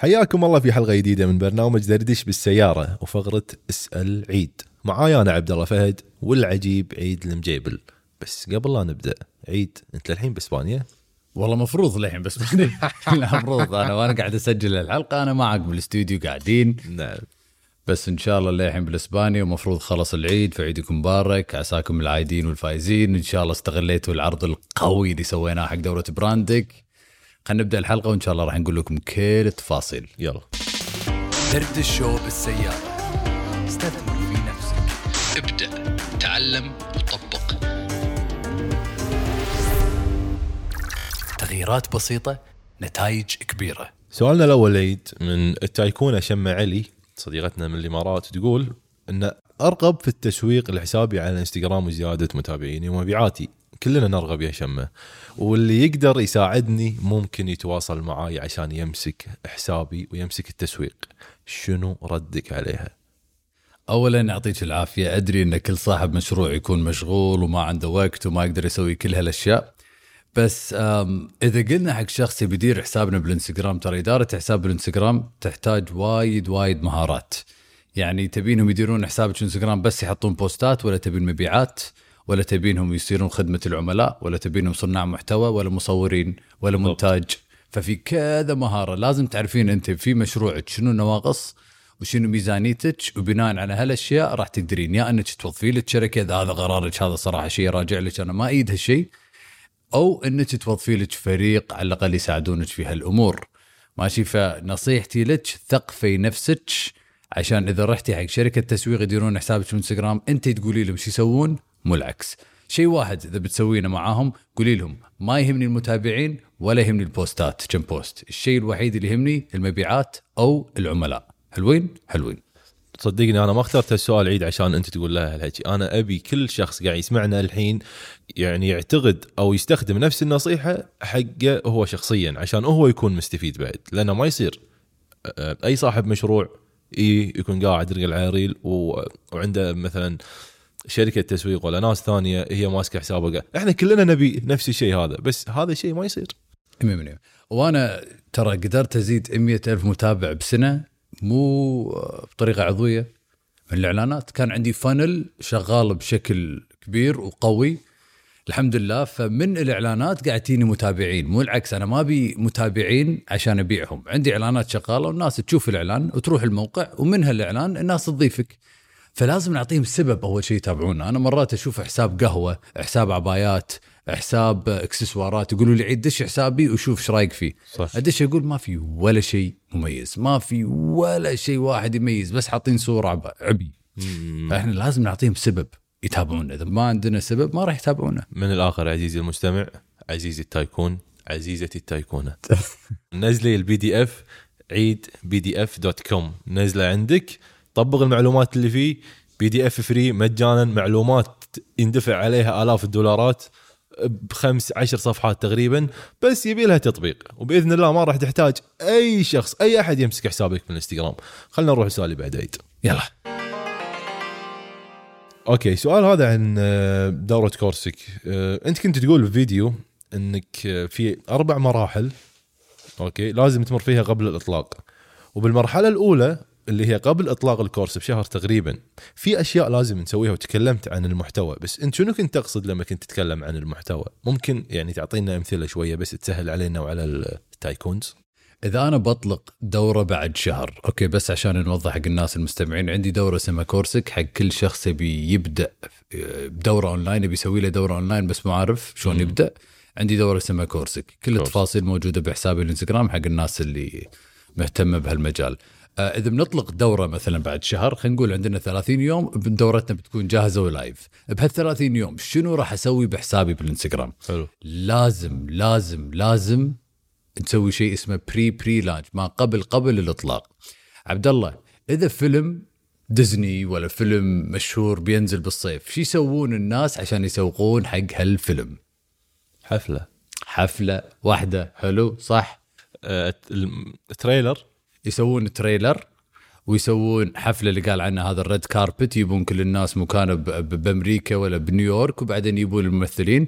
حياكم الله في حلقة جديدة من برنامج دردش بالسيارة وفقرة اسأل عيد. معاي أنا عبد الله فهد والعجيب عيد المجيبل. بس قبل لا نبدأ عيد أنت الحين بإسبانيا؟ والله مفروض للحين بس لا مفروض. أنا وأنا قاعد أسجل الحلقة أنا معك بالاستوديو قاعدين. نعم. بس إن شاء الله للحين بالاسبانيا ومفروض خلص العيد فعيدكم مبارك عساكم العايدين والفايزين إن شاء الله استغليتوا العرض القوي اللي سويناه حق دوره براندك. خلينا نبدأ الحلقة وإن شاء الله راح نقول لكم كل التفاصيل. يلا. درد الشو بالسيارة. استثمر في نفسك. ابدأ. تعلم وطبق. تغييرات بسيطة نتائج كبيرة. سؤالنا الأول عيد من التايكونه شمة علي صديقتنا من الإمارات تقول إن ارغب في التسويق لحسابي على الانستغرام وزيادة متابعيني ومبيعاتي. كلنا نرغب يا شمة. واللي يقدر يساعدني ممكن يتواصل معاي عشان يمسك حسابي ويمسك التسويق. شنو ردك عليها؟ اولا يعطيك العافية. أدري إن كل صاحب مشروع يكون مشغول وما عنده وقت وما يقدر يسوي كل هالأشياء. بس إذا قلنا حق شخص يدير حسابنا بالإنستغرام ترى إدارة حساب بالإنستغرام تحتاج وايد وايد مهارات. يعني تبينهم يديرون حسابك بالانستغرام بس يحطون بوستات ولا تبين مبيعات. ولا تبينهم يصيرون خدمة العملاء ولا تبينهم صناع محتوى ولا مصورين ولا مونتاج. ففي كذا مهارة لازم تعرفين أنت في مشروعك شنو النواقص وشنو ميزانيتك وبناء على هالأشياء راح تقدرين يا أنك توظفي لك شركة إذا هذا قرارك هذا صراحة شيء راجع لك أنا ما ايد هالشيء. أو أنك توظفي لك فريق على الأقل يساعدونك في هالأمور. ماشي؟ فنصيحتي لك ثقفي نفسك عشان إذا رحتي حق شركة تسويق يديرون حسابك في إنستغرام أنت تقولي لهم شو يسوون مو العكس. شيء واحد إذا بتسوينه معاهم قولي لهم ما يهمني المتابعين ولا يهمني البوستات كم بوست. الشيء الوحيد اللي يهمني المبيعات أو العملاء. حلوين؟ حلوين. صدقني أنا ما اخترت هالسؤال عيد عشان أنت تقول لها هالحكي أنا أبي كل شخص قاعد يسمعنا الحين يعني يعتقد أو يستخدم نفس النصيحة حقه هو شخصيا عشان هو يكون مستفيد بعد. لأنه ما يصير أي صاحب مشروع إيه يكون قاعد يرقل على ريل وعنده مثلا شركة تسويق ولا ناس ثانية هي ماسكة قاعد. إحنا كلنا نبي نفس الشيء هذا بس هذا الشيء ما يصير. 100% وأنا ترى قدرت أزيد 100 ألف متابع بسنة مو بطريقة عضوية. من الإعلانات كان عندي فانل شغال بشكل كبير وقوي. الحمد لله فمن الإعلانات قاعد تجيني متابعين. مو العكس أنا ما أبي متابعين عشان أبيعهم. عندي إعلانات شغالة والناس تشوف الإعلان وتروح الموقع ومن هالاعلان الناس تضيفك. فلازم نعطيهم سبب أول شيء يتابعونا. أنا مرات أشوف حساب قهوة حساب عبايات حساب إكسسوارات يقولوا لي عيد دش حسابي وشوف إيش رأيك فيه. صح. أدش أقول ما في ولا شيء مميز ما في ولا شيء واحد يميز بس حاطين صورة عب- عبي. فإحنا لازم نعطيهم سبب يتابعونا. إذا ما عندنا سبب ما راح يتابعونا. من الآخر عزيزي المستمع عزيزي ال tycoon عزيزتي التايكونة. نزلي ال PDF عيد PDF dot com نزلة عندك. طبق المعلومات اللي فيه. PDF free مجانا معلومات يندفع عليها آلاف الدولارات بخمس عشر صفحات تقريبا بس يبي لها تطبيق. وبإذن الله ما راح تحتاج أي شخص أي أحد يمسك حسابك في الإنستغرام. خلينا نروح السؤال اللي بعد عيد يلا. okay سؤال هذا عن آه، دورة كورسك. آه، أنت كنت تقول بفيديو إنك آه، في أربع مراحل okay لازم تمر فيها قبل الإطلاق. وبالمرحلة الأولى اللي هي قبل إطلاق الكورس بشهر تقريبا. في أشياء لازم نسويها وتكلمت عن المحتوى بس أنت شنو كنت تقصد لما كنت تتكلم عن المحتوى؟ ممكن يعني تعطينا أمثلة شوية بس تسهل علينا وعلى ال tycoons إذا أنا بطلق دورة بعد شهر okay بس عشان نوضح حق الناس المستمعين عندي دورة اسمها كورسك حق كل شخص يبي يبدأ آه، بدورة أونلاين يبي يسوي له دورة أونلاين بس ما عارف شلون يبدأ. عندي دورة اسمها كورسك. كل. التفاصيل موجودة بحسابي الإنستغرام حق الناس اللي مهتمة بهالمجال. إذا بنطلق دورة مثلا بعد شهر خلينا نقول عندنا 30 يوم دورتنا بتكون جاهزة و live. بهال 30 يوم شنو راح أسوي بحسابي بالإنستغرام؟ حلو. لازم لازم لازم نسوي شيء اسمه pre pre launch ما قبل قبل الإطلاق. عبد الله إذا فيلم ديزني ولا فيلم مشهور بينزل بالصيف شو يسوون الناس عشان يسوقون حق هالفيلم؟ حفلة. حفلة واحدة حلو صح؟ آه، ال trailer. يسوون trailer ويسوون حفلة اللي قال عنها هذا ال red carpet يبون كل الناس مكانه بأمريكا ولا بنيويورك وبعدين يبون الممثلين.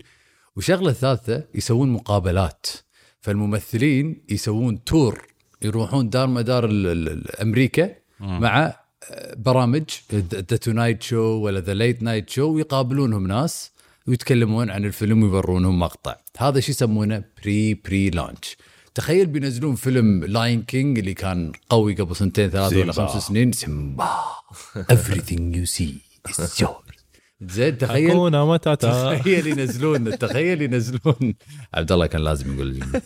وشغله ثالثه يسوون مقابلات. فالممثلين يسوون tour يروحون دار مدار أمريكا مع آه، برامج The Tonight Show ولا The Late Night Show ويقابلونهم ناس ويتكلمون عن الفيلم ويورونهم مقطع. هذا شو يسمونه؟ pre pre launch تخيل بينزلون فيلم Lion King اللي كان قوي قبل سنتين ثلاث ولا. خمس سنين. سيمبا everything you see is yours. زين تخيل تخيل ينزلون تخيل ينزلون. عبد الله كان لازم يقول لي.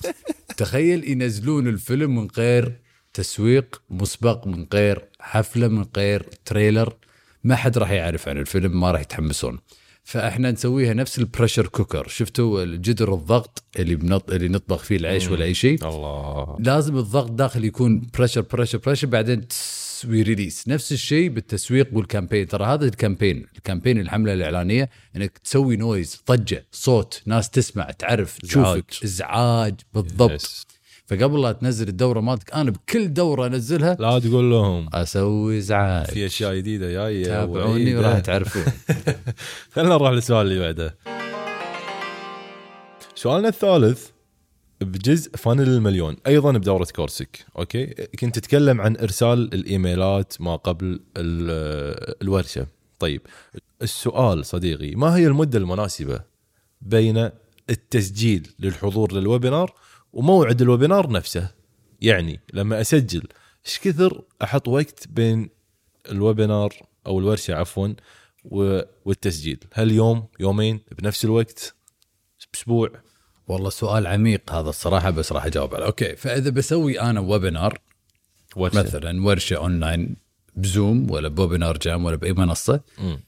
تخيل ينزلون الفيلم من غير تسويق مسبق من غير حفلة من غير trailer. ما حد راح يعرف عن الفيلم ما راح يتحمسون. فاحنا نسويها نفس ال pressure cooker شفتوا الجدر الضغط اللي بنط... اللي نطبخ فيه العيش ولا أي شيء؟ الله. لازم الضغط داخل يكون pressure pressure pressure بعدين و release نفس الشيء بالتسويق وال campaign ترى هذا ال campaign ال campaign الحملة الإعلانية إنك تسوي noise ضجه صوت ناس تسمع تعرف. تشوفك ازعاج بالضبط. Yes. فقبل لا تنزل الدورة مالتك أنا بكل دورة أنزلها لا تقول لهم. أسوي ازعاج في أشياء جديدة جاية تابعوني. وراح تعرفون. خلينا نروح للسؤال اللي بعده. سؤالنا الثالث بجزء funnel المليون أيضا بدورة كورسك okay؟ كنت تتكلم عن إرسال الإيميلات ما قبل ال- الورشة. طيب السؤال صديقي ما هي المدة المناسبة بين التسجيل للحضور لل webinar وموعد ال webinar نفسه. يعني لما أسجل إيش كثر أحط وقت بين ال webinar أو الورشة عفوا والتسجيل؟ هل يوم يومين بنفس الوقت؟ بأسبوع؟ والله سؤال عميق هذا الصراحة بس راح أجاوب عليه. Okay فإذا بسوي أنا webinar ورشة. مثلا ورشة أونلاين بزوم ولا ب WebinarJam ولا بأي منصة مم.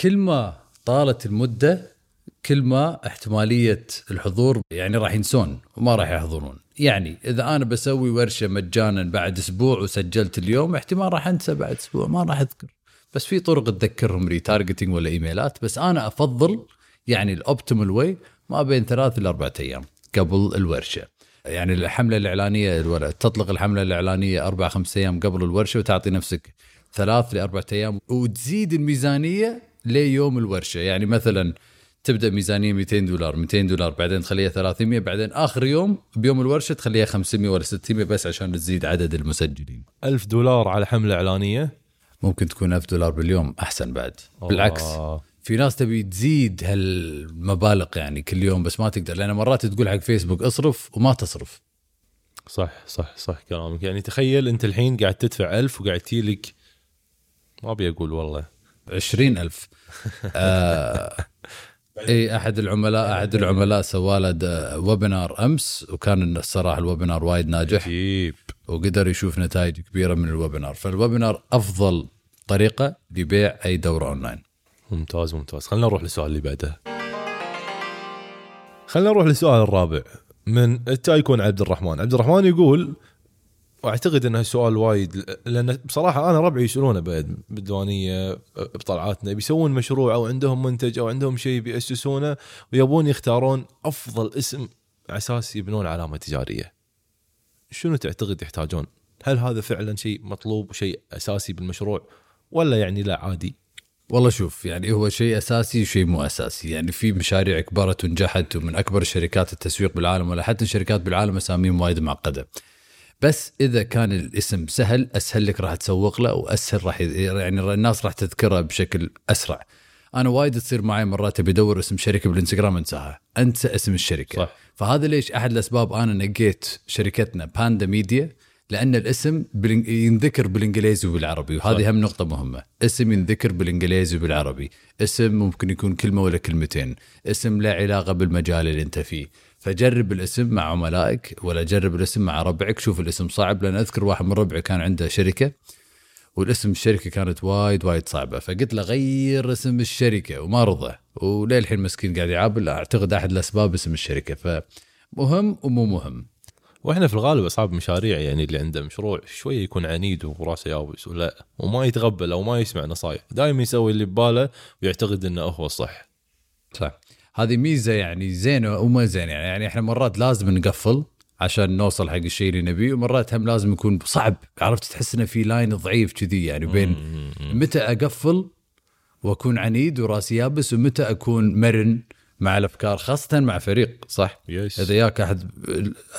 كل ما طالت المدة كل ما احتمالية الحضور يعني راح ينسون وما راح يحضرون. يعني إذا أنا بسوي ورشة مجانا بعد أسبوع وسجلت اليوم احتمال راح أنسى بعد أسبوع ما راح أذكر. بس في طرق تذكرهم retargeting ولا إيميلات. بس أنا أفضل يعني ال optimal way ما بين ثلاث إلى أربع أيام قبل الورشة. يعني الحملة الإعلانية الور- تطلق الحملة الإعلانية أربع خمس أيام قبل الورشة وتعطي نفسك ثلاث لاربع أيام وتزيد الميزانية ليوم الورشة. يعني مثلا تبدأ ميزانية 200 دولار 200 دولار بعدين تخليها 300 بعدين آخر يوم بيوم الورشة تخليها 500 ولا 600 بس عشان تزيد عدد المسجلين. ألف دولار على حملة إعلانية؟ ممكن تكون 1000 دولار باليوم أحسن بعد. بالعكس الله. في ناس تبي تزيد هالمبالغ يعني كل يوم بس ما تقدر لأن مرات تقول حق فيسبوك اصرف وما تصرف. صح صح صح كلامك. يعني تخيل أنت الحين قاعد تدفع ألف وقاعد تجيلك ما أبي أقول والله. عشرين ألف. آه اي أحد العملاء أحد العملاء سواله د- webinar أمس وكان الصراحة ال webinar وايد ناجح. عجيب. وقدر يشوف نتائج كبيرة من ال webinar فال webinar أفضل طريقة لبيع أي دورة اونلاين ممتاز ممتاز. خلينا نروح للسؤال اللي بعده. خلينا نروح للسؤال الرابع من التايكون عبد الرحمن. عبد الرحمن يقول وأعتقد إنه سؤال وايد لأن بصراحة أنا ربعي يسألونه بعد بالديوانية بطلعاتنا بيسوون مشروع أو عندهم منتج أو عندهم شيء بيأسسونه ويبون يختارون أفضل اسم على أساس يبنون علامة تجارية. شنو تعتقد يحتاجون؟ هل هذا فعلا شيء مطلوب وشيء أساسي بالمشروع ولا يعني لا عادي؟ والله شوف يعني هو شيء أساسي وشيء مو أساسي يعني في مشاريع كبرت ونجحت ومن أكبر الشركات التسويق بالعالم ولا حتى الشركات بالعالم أساميهم وايد معقدة بس إذا كان الاسم سهل أسهل لك راح تسوق له وأسهل راح يعني الناس راح تذكره بشكل أسرع. أنا وايد تصير معي مرات أبي أدور اسم شركة بالإنستغرام أنساها. أنسى اسم الشركة. صح. فهذا ليش أحد الأسباب أنا نقيت شركتنا باندا ميديا لأن الاسم ينذكر بالإنجليزي وبالعربي وهذه هم نقطة مهمة. اسم ينذكر بالإنجليزي وبالعربي. اسم ممكن يكون كلمة ولا كلمتين. اسم له علاقة بالمجال اللي أنت فيه. فجرب الاسم مع عملائك ولا جرب الاسم مع ربعك. شوف الاسم صعب لأن أذكر واحد من ربعي كان عنده شركة والاسم الشركة كانت وايد وايد صعبة فقلت له غير اسم الشركة وما رضى. وللحين مسكين قاعد يعابل أعتقد أحد الأسباب اسم الشركة فمهم ومو مهم. وإحنا في الغالب أصحاب مشاريع يعني اللي عنده مشروع شوية يكون عنيد وراسه يابس ولا وما يتقبل أو ما يسمع نصايح. دائما يسوي اللي بباله ويعتقد إنه هو الصح. صح. هذه ميزة يعني زينة وما زينة يعني, يعني إحنا مرات لازم نقفل عشان نوصل حق الشيء اللي نبيه ومرات هم لازم يكون صعب. عرفت؟ تحس إنه في لاين ضعيف كذي يعني بين متى أقفل وأكون عنيد وراسي يابس ومتى أكون مرن مع الأفكار خاصة مع فريق صح؟ Yes. إذا ياك أحد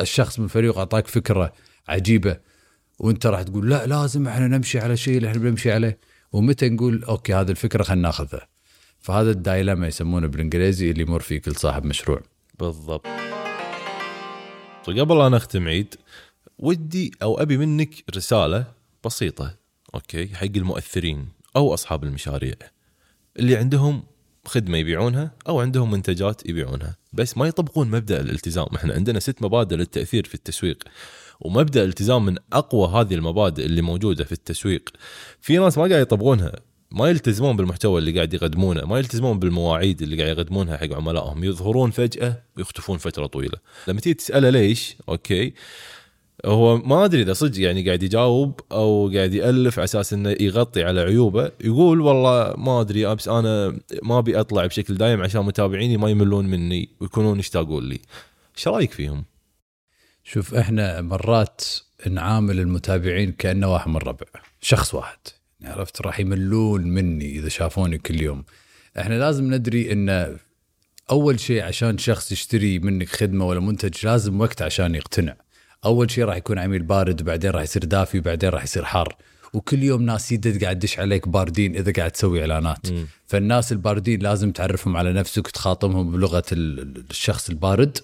الشخص من الفريق أعطاك فكرة عجيبة وأنت راح تقول لا لازم إحنا نمشي على شيء اللي إحنا بنمشي عليه ومتى نقول okay هذه الفكرة خلينا ناخذها. فهذا ال dilemma يسمونه بالإنجليزي اللي يمر فيه كل صاحب مشروع. بالضبط. وقبل لا نختم عيد ودي أو أبي منك رسالة بسيطة okay حق المؤثرين أو أصحاب المشاريع. اللي عندهم خدمة يبيعونها أو عندهم منتجات يبيعونها. بس ما يطبقون مبدأ الالتزام. إحنا عندنا ست مبادئ للتأثير في التسويق. ومبدأ الالتزام من أقوى هذه المبادئ اللي موجودة في التسويق. في ناس ما قاعد يطبقونها. ما يلتزمون بالمحتوى اللي قاعد يقدمونه ما يلتزمون بالمواعيد اللي قاعد يقدمونها حق عملائهم يظهرون فجأة ويختفون فترة طويلة لما تيجي تسأله ليش okay هو ما أدري إذا صدق يعني قاعد يجاوب أو قاعد يألف على أساس إنه يغطي على عيوبه يقول والله ما أدري بس أنا ما أبي أطلع بشكل دايم عشان متابعيني ما يملون مني ويكونون يشتاقون لي. إيش رأيك فيهم؟ شوف إحنا مرات نعامل المتابعين كأنه واحد من ربع شخص واحد عرفت؟ راح يملون مني إذا شافوني كل يوم. إحنا لازم ندري إن أول شيء عشان شخص يشتري منك خدمة ولا منتج لازم وقت عشان يقتنع. أول شيء راح يكون عميل بارد وبعدين راح يصير دافي وبعدين راح يصير حار. وكل يوم ناس جدد قاعد تدش عليك باردين إذا قاعد تسوي إعلانات. مم. فالناس الباردين لازم تعرفهم على نفسك وتخاطبهم بلغة ال- الشخص البارد.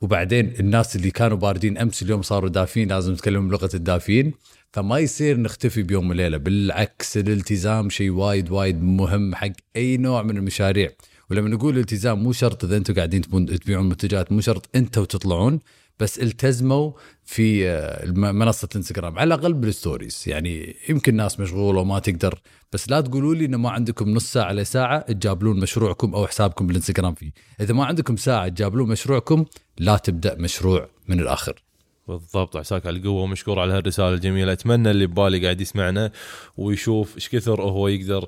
وبعدين الناس اللي كانوا باردين أمس اليوم صاروا دافين لازم نتكلم بلغة الدافين. فما يصير نختفي بيوم وليلة بالعكس الالتزام شيء وايد وايد مهم حق أي نوع من المشاريع. ولما نقول التزام مو شرط إذا أنتم قاعدين تبيعون منتجات مو شرط أنتم تطلعون. بس التزموا في آه، منصة الانستغرام على الأقل بالستوريز. يعني يمكن ناس مشغولة وما تقدر بس لا تقولوا لي إنه ما عندكم نص ساعة لساعه تجابلون مشروعكم أو حسابكم بالإنستغرام فيه. إذا ما عندكم ساعة تجابلون مشروعكم لا تبدأ مشروع من الآخر. بالضبط عساك على القوة ومشكور على هالرسالة الجميلة. أتمنى اللي ببالي قاعد يسمعنا ويشوف إيش كثر هو يقدر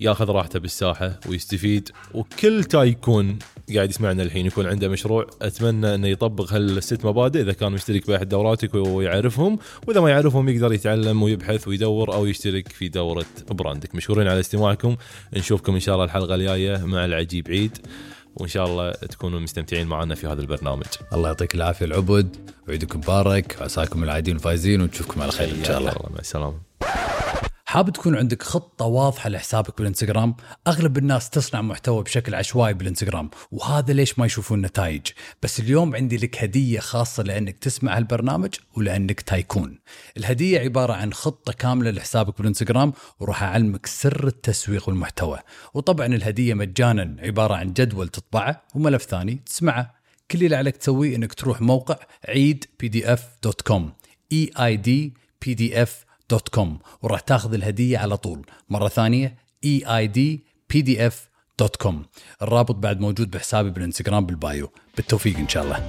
ياخذ راحته بالساحة ويستفيد. وكل تايكون قاعد يسمعنا الحين يكون عنده مشروع. أتمنى إنه يطبق هالست مبادئ إذا كان مشترك باحد دوراتك ويعرفهم. وإذا ما يعرفهم يقدر يتعلم ويبحث ويدور أو يشترك في دورة براندك. مشكورين على استماعكم. نشوفكم إن شاء الله الحلقة الجاية مع العجيب عيد. وإن شاء الله تكونوا مستمتعين معنا في هذا البرنامج. الله يعطيك العافية العبد. وعيدكم مبارك. وعساكم العايدين الفايزين ونشوفكم على خير إن شاء الله. مع السلامة. حاب تكون عندك خطة واضحة لحسابك بالإنستغرام؟ أغلب الناس تصنع محتوى بشكل عشوائي بالإنستغرام وهذا ليش ما يشوفون نتائج. بس اليوم عندي لك هدية خاصة لأنك تسمع هالبرنامج ولأنك tycoon. الهدية عبارة عن خطة كاملة لحسابك بالإنستغرام وراح أعلمك سر التسويق والمحتوى. وطبعا الهدية مجانا عبارة عن جدول تطبعه وملف ثاني تسمعه. كل اللي عليك تسويه إنك تروح موقع عيد PDF dot com E I D PDF dot com وراح تاخذ الهدية على طول. مرة ثانية E I D PDF dot com. الرابط بعد موجود بحسابي بالإنستغرام بال bio. بالتوفيق إن شاء الله.